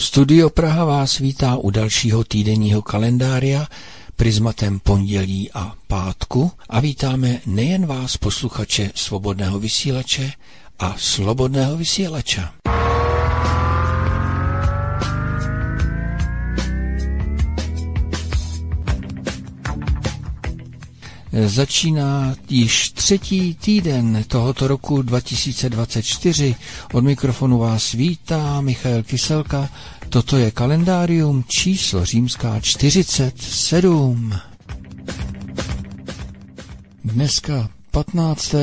Studio Praha vás vítá u dalšího týdenního kalendária prismatem pondělí a pátku a vítáme nejen vás posluchače svobodného vysílače a slobodného vysílača. Začíná již třetí týden tohoto roku 2024. Od mikrofonu vás vítá Michal Kyselka. Toto je kalendárium číslo římská 47. Dneska 15.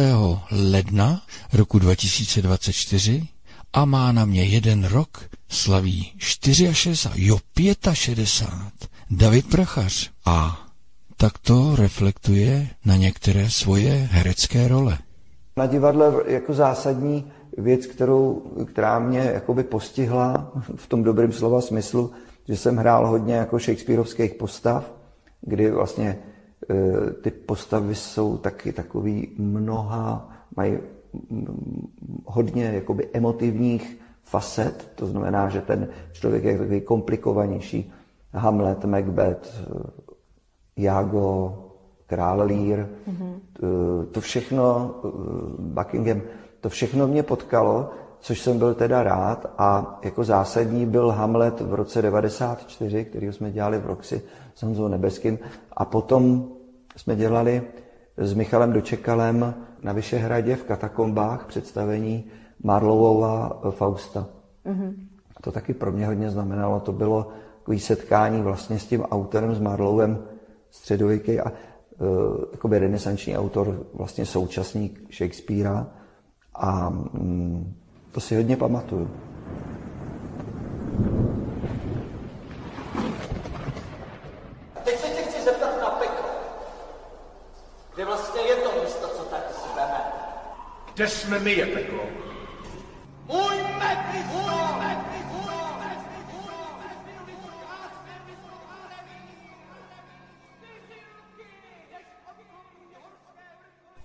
ledna roku 2024 a má na mě jeden rok, slaví 64, jo 65, David Prachař a tak to reflektuje na některé svoje herecké role. Na divadle jako zásadní věc, kterou, která mě jakoby postihla v tom dobrém slova smyslu, že jsem hrál hodně jako Shakespeareovských postav, kdy vlastně e, ty postavy jsou taky takový mnoha, mají hodně jakoby emotivních facet, to znamená, že ten člověk je takový komplikovanější. Hamlet, Macbeth, Jago, Král Lír, mm-hmm. to všechno, Buckingham, to všechno mě potkalo, což jsem byl teda rád a jako zásadní byl Hamlet v roce 94, který jsme dělali v Roxy s Honzou Nebeským a potom jsme dělali s Michalem Dočekalem na Vyšehradě v katakombách představení Marlowova Fausta. Mm-hmm. To taky pro mě hodně znamenalo. To bylo takové setkání vlastně s tím autorem, s Marlowem, středověký a uh, renesanční autor, vlastně současník Shakespearea a um, to si hodně pamatuju. Teď se tě chci zeptat na peklo. Kde vlastně je to místo, co tak zveme? Kde jsme my je peklo? Můj! Můj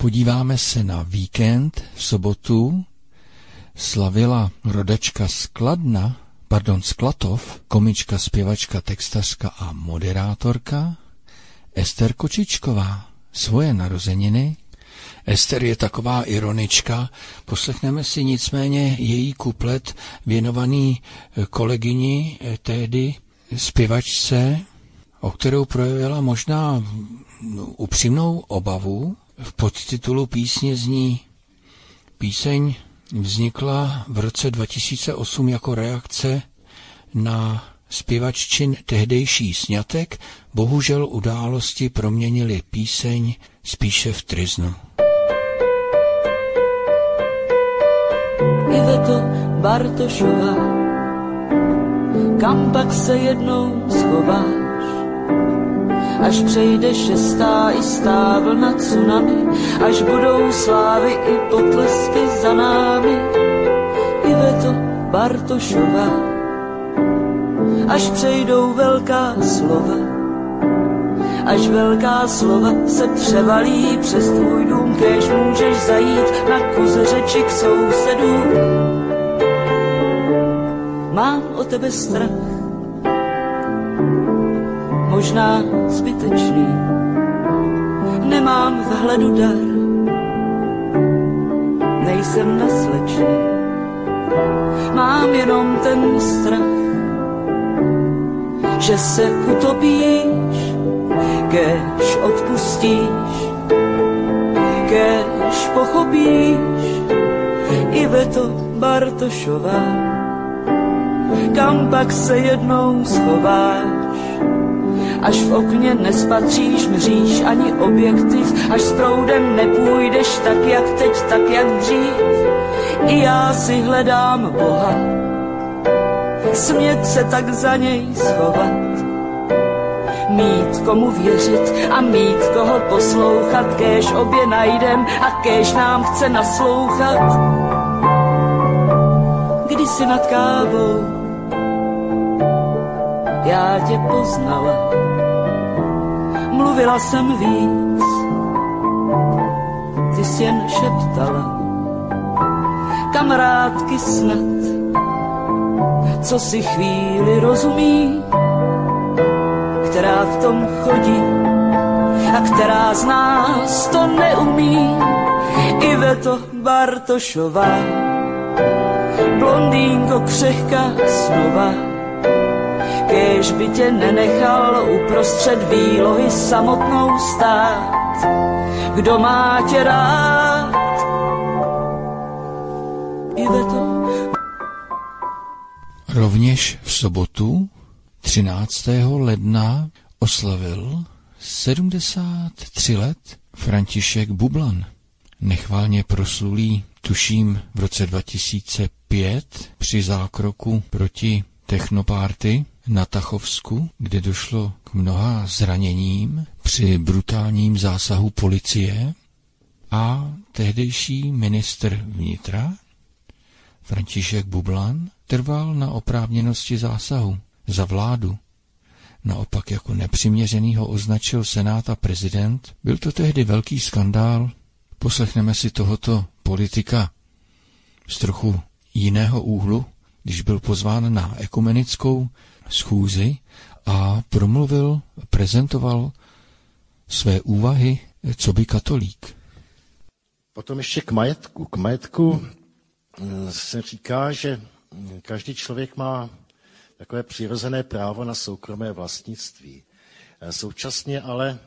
Podíváme se na víkend v sobotu. Slavila rodačka Skladna, pardon, Sklatov, komička, zpěvačka, textařka a moderátorka Ester Kočičková svoje narozeniny. Ester je taková ironička, poslechneme si nicméně její kuplet věnovaný kolegyni, tehdy zpěvačce, o kterou projevila možná upřímnou obavu, v podtitulu písně zní Píseň vznikla v roce 2008 jako reakce na zpěvaččin tehdejší snětek, bohužel události proměnili píseň spíše v triznu. Iveto Bartošová, kam pak se jednou schová? Až přejde šestá i vlna tsunami, až budou slávy i potlesky za námi. Iveto Bartošová, až přejdou velká slova, až velká slova se převalí přes tvůj dům, kež můžeš zajít na kus řeči k sousedům. Mám o tebe strach, možná zbytečný. Nemám vhledu dar, nejsem naslečný. Mám jenom ten strach, že se utopíš, kež odpustíš, kež pochopíš, i to Bartošová, kam pak se jednou schováš až v okně nespatříš, mříš ani objektiv, až s proudem nepůjdeš tak, jak teď, tak, jak dřív. I já si hledám Boha, smět se tak za něj schovat. Mít komu věřit a mít koho poslouchat, kéž obě najdem a kéž nám chce naslouchat. Když si nad kávou já tě poznala. Mluvila jsem víc, ty jsi jen šeptala, kamarádky snad, co si chvíli rozumí, která v tom chodí a která z nás to neumí. Iveto Bartošová, blondýnko křehká snova, kéž by tě nenechal uprostřed výlohy samotnou stát. Kdo má tě rád? Iveto. Rovněž v sobotu 13. ledna oslavil 73 let František Bublan. Nechválně proslulý, tuším, v roce 2005 při zákroku proti technopárty na Tachovsku, kde došlo k mnoha zraněním při brutálním zásahu policie a tehdejší ministr vnitra František Bublan trval na oprávněnosti zásahu za vládu. Naopak jako nepřiměřený ho označil senát a prezident. Byl to tehdy velký skandál. Poslechneme si tohoto politika z trochu jiného úhlu, když byl pozván na ekumenickou schůzi a promluvil, prezentoval své úvahy, co by katolík. Potom ještě k majetku. K majetku eh, se říká, že každý člověk má takové přirozené právo na soukromé vlastnictví. Eh, současně ale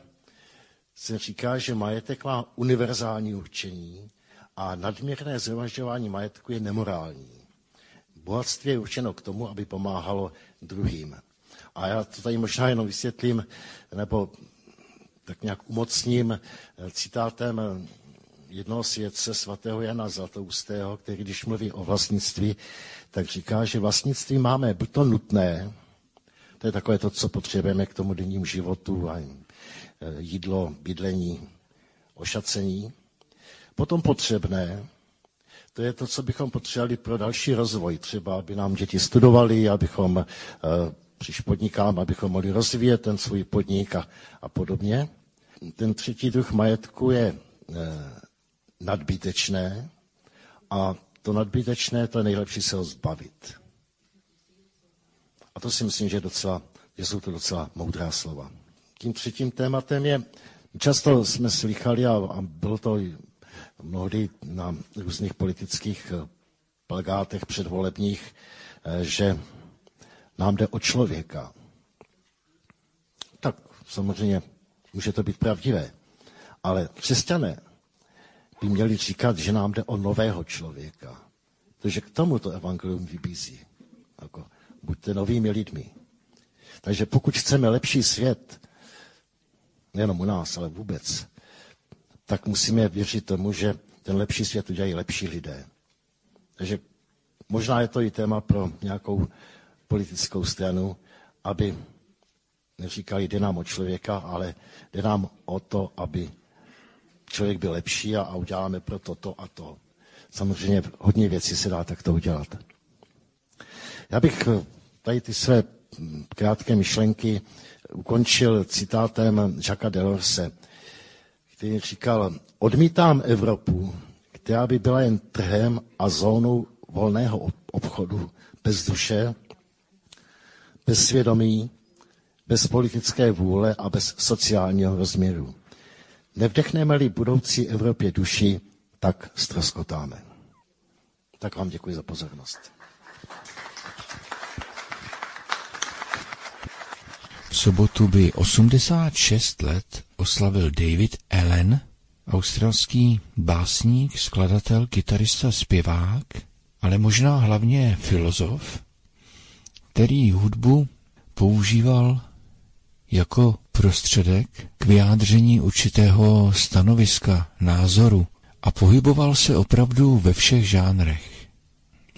se říká, že majetek má univerzální určení a nadměrné zhromažďování majetku je nemorální. Bohatství je určeno k tomu, aby pomáhalo druhým. A já to tady možná jenom vysvětlím, nebo tak nějak umocním eh, citátem eh, jednoho světce svatého Jana Zlatoustého, který když mluví o vlastnictví, tak říká, že vlastnictví máme buď to nutné, to je takové to, co potřebujeme k tomu dennímu životu a eh, jídlo, bydlení, ošacení. Potom potřebné, to je to, co bychom potřebovali pro další rozvoj. Třeba, aby nám děti studovali, abychom uh, když podnikám, abychom mohli rozvíjet ten svůj podnik a, a podobně. Ten třetí druh majetku je uh, nadbytečné a to nadbytečné, to je nejlepší se ho zbavit. A to si myslím, že, docela, že jsou to docela moudrá slova. Tím třetím tématem je, často jsme slychali, a, a bylo to mnohdy na různých politických eh, plagátech předvolebních, eh, že nám jde o člověka. Tak samozřejmě může to být pravdivé, ale křesťané by měli říkat, že nám jde o nového člověka. Takže k tomu to evangelium vybízí. Jako, buďte novými lidmi. Takže pokud chceme lepší svět, nejenom u nás, ale vůbec, tak musíme věřit tomu, že ten lepší svět udělají lepší lidé. Takže možná je to i téma pro nějakou politickou stranu, aby neříkali, jde nám o člověka, ale jde nám o to, aby člověk byl lepší a, a uděláme pro toto a to. Samozřejmě hodně věcí se dá takto udělat. Já bych eh, tady ty své hm, krátké myšlenky ukončil citátem Jacques Delorse, který říkal, odmítám Evropu, která by byla jen trhem a zónou volného obchodu, bez duše, bez svědomí, bez politické vůle a bez sociálního rozměru. Nevdechneme-li budoucí Evropě duši, tak ztroskotáme. Tak vám děkuji za pozornost. Sobotu by 86 let oslavil David Allen, australský básník, skladatel, kytarista, zpěvák, ale možná hlavně filozof, který hudbu používal jako prostředek k vyjádření určitého stanoviska, názoru a pohyboval se opravdu ve všech žánrech.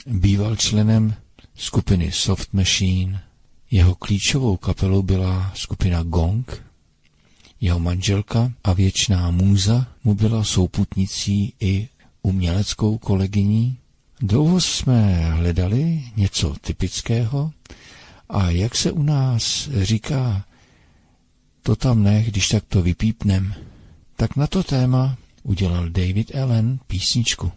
Býval členem skupiny Soft Machine, jeho klíčovou kapelou byla skupina Gong, jeho manželka a věčná můza mu byla souputnicí i uměleckou kolegyní. Dlouho jsme hledali něco typického a jak se u nás říká, to tam ne, když tak to vypípnem, tak na to téma udělal David Allen písničku.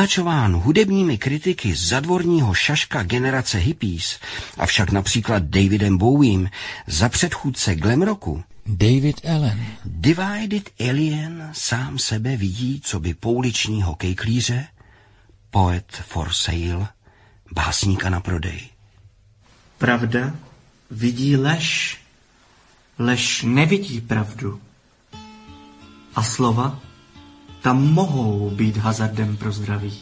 Označován hudebními kritiky zadvorního šaška generace hippies, avšak například Davidem Bowiem za předchůdce glam roku, David Allen. Divided Alien sám sebe vidí, co by pouličního kejklíře, poet for sale, básníka na prodej. Pravda vidí lež, lež nevidí pravdu. A slova tam mohou být hazardem pro zdraví.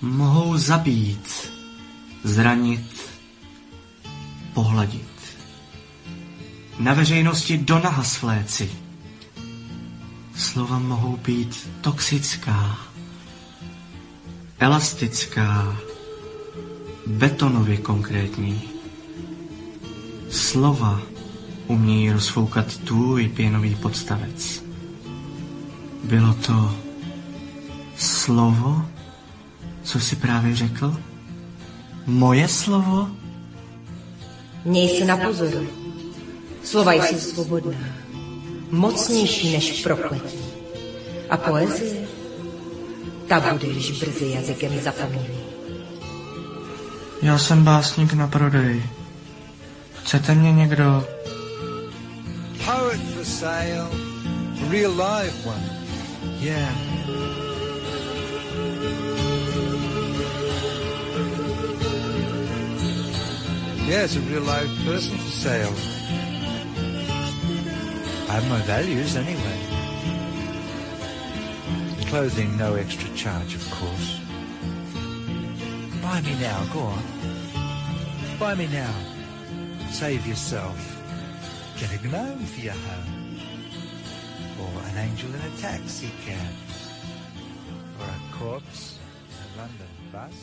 Mohou zabít, zranit, pohladit. Na veřejnosti do naha svléci. Slova mohou být toxická, elastická, betonově konkrétní. Slova umějí rozfoukat tvůj pěnový podstavec. Bylo to slovo, co jsi právě řekl? Moje slovo? Měj se na pozoru. Slova jsou svobodná. Mocnější než prokletí. A poezie? Ta bude již brzy jazykem zapomněný. Já jsem básník na prodej. Chcete mě někdo? Poet for sale. A real live one. Yeah. Yeah, it's a real live person for sale. I have my values anyway. Clothing, no extra charge, of course. Buy me now, go on. Buy me now. Save yourself. Get a gnome for your home. An angel in a taxi cab. Or a corpse in a London bus.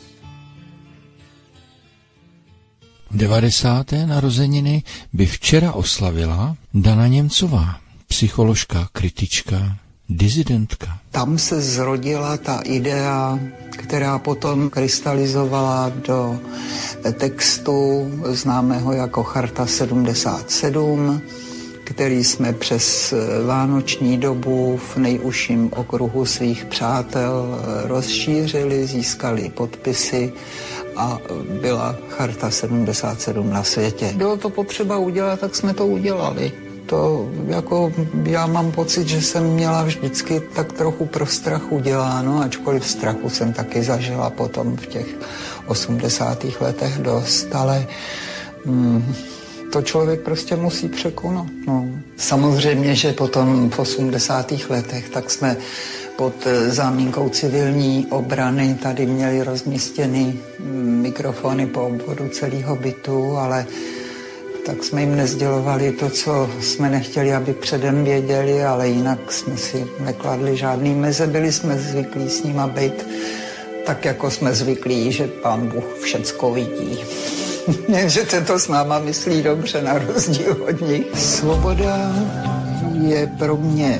90. narozeniny by včera oslavila Dana Němcová, psycholožka, kritička, dizidentka. Tam se zrodila ta idea, která potom krystalizovala do textu známého jako Charta 77, který jsme přes vánoční dobu v nejužším okruhu svých přátel rozšířili, získali podpisy a byla Charta 77 na světě. Bylo to potřeba udělat, tak jsme to udělali. To jako já mám pocit, že jsem měla vždycky tak trochu pro strach uděláno, ačkoliv strachu jsem taky zažila potom v těch 80. letech dost, ale hmm, to člověk prostě musí překonat. No. Samozřejmě, že potom v 80. letech tak jsme pod zámínkou civilní obrany tady měli rozmístěny mikrofony po obvodu celého bytu, ale tak jsme jim nezdělovali to, co jsme nechtěli, aby předem věděli, ale jinak jsme si nekladli žádný meze. Byli jsme zvyklí s nima být tak, jako jsme zvyklí, že pán Bůh všecko vidí. že to s náma myslí dobře, na rozdíl od nich. Svoboda je pro mě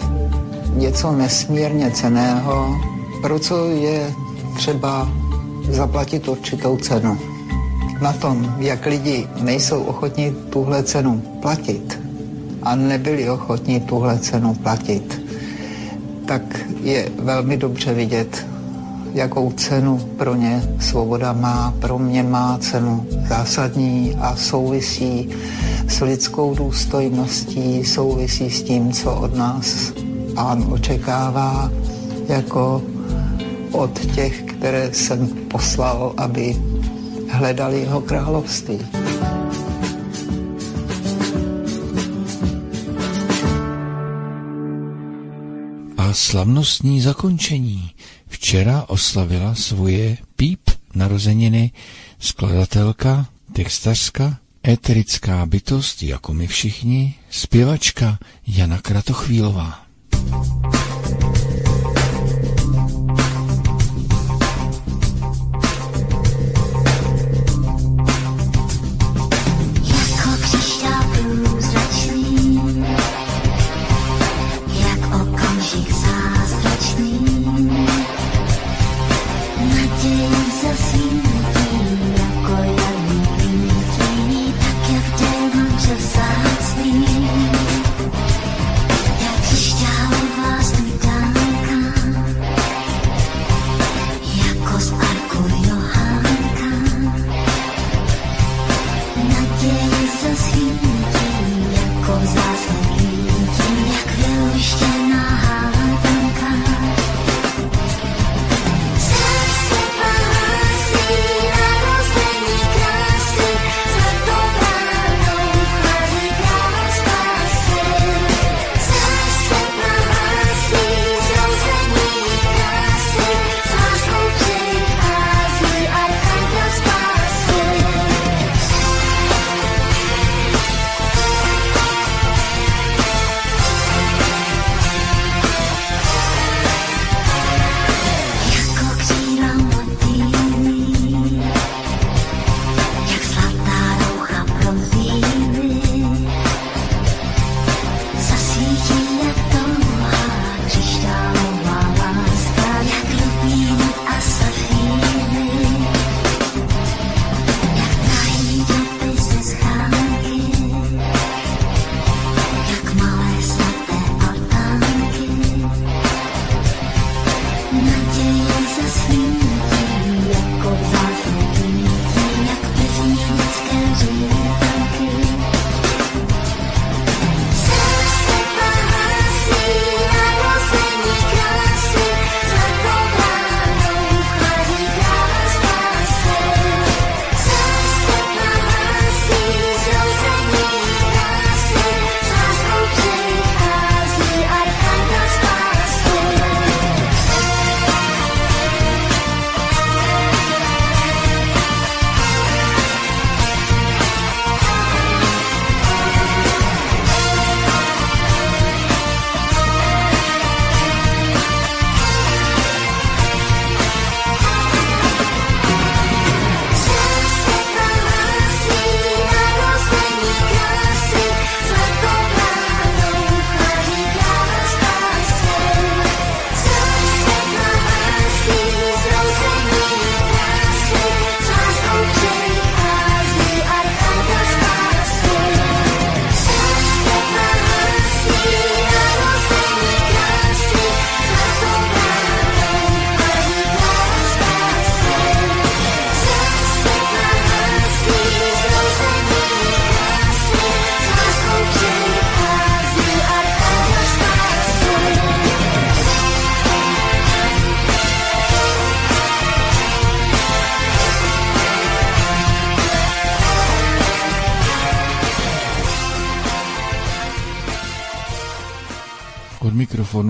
něco nesmírně ceného, pro co je třeba zaplatit určitou cenu. Na tom, jak lidi nejsou ochotní tuhle cenu platit a nebyli ochotní tuhle cenu platit, tak je velmi dobře vidět, jakou cenu pro ně svoboda má. Pro mě má cenu zásadní a souvisí s lidskou důstojností, souvisí s tím, co od nás pán očekává jako od těch, které jsem poslal, aby hledali jeho království. A slavnostní zakončení. Včera oslavila svoje píp narozeniny skladatelka, textařka, eterická bytost, jako my všichni, zpěvačka Jana Kratochvílová. Thank you.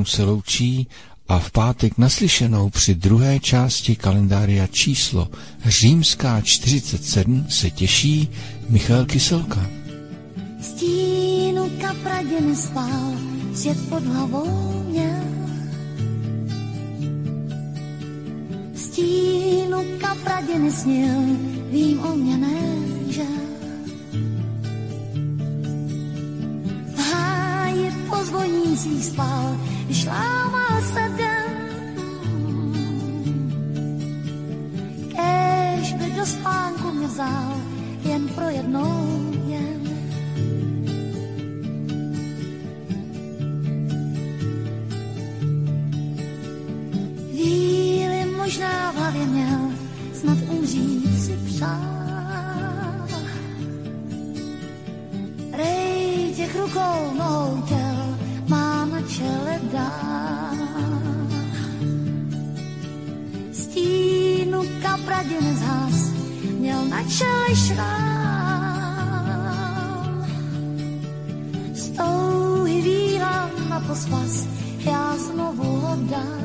Se loučí a v pátek naslyšenou při druhé části kalendária číslo Římská 47 se těší Michal Kyselka. Stínu kapradě nespál, svět pod hlavou měl. Stínu kapradě nesnil, vím o mě ne, zvonících spal, lámal se den. Kéž by do spánku mě vzal, jen pro jednou jen. Víly možná v hlavě měl, snad umřít si přál. Rukou, nohou na čele dál. Stínu kapradin zhas, měl na čele šrám. Stouhy víla na pospas, já znovu ho dám.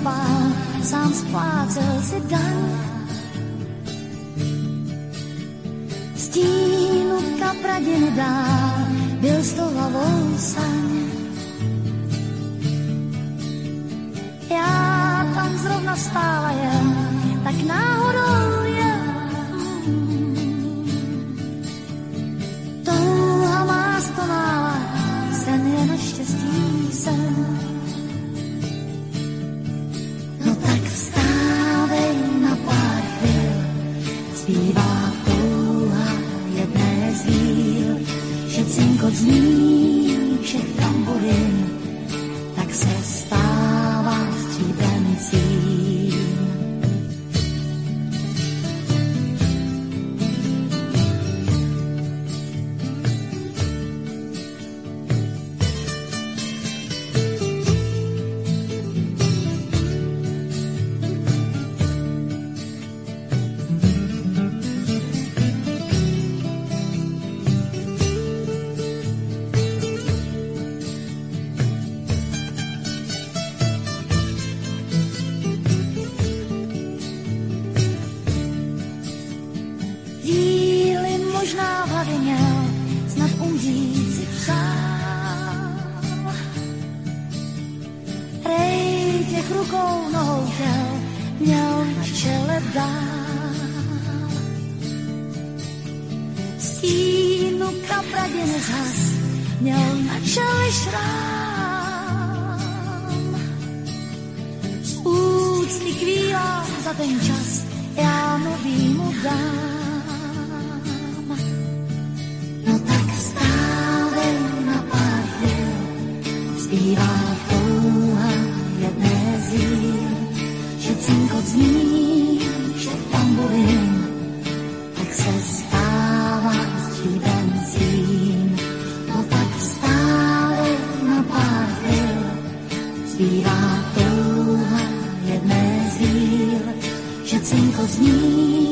smile sounds far does it Stínu kapradiny dál byl s hlavou saň. Já tam zrovna stála jen, tak náhodou He Rukou nohou těl, měl na čele dál. Stínu kapradě nezhas, měl na čele šrám. Z úcty za ten čas, já nový mu dám. Cinkot zní všech tamburin, tak se stává stříbencím. No tak stávej na pár chvíl, zpívá touha jedné z že cinkot zní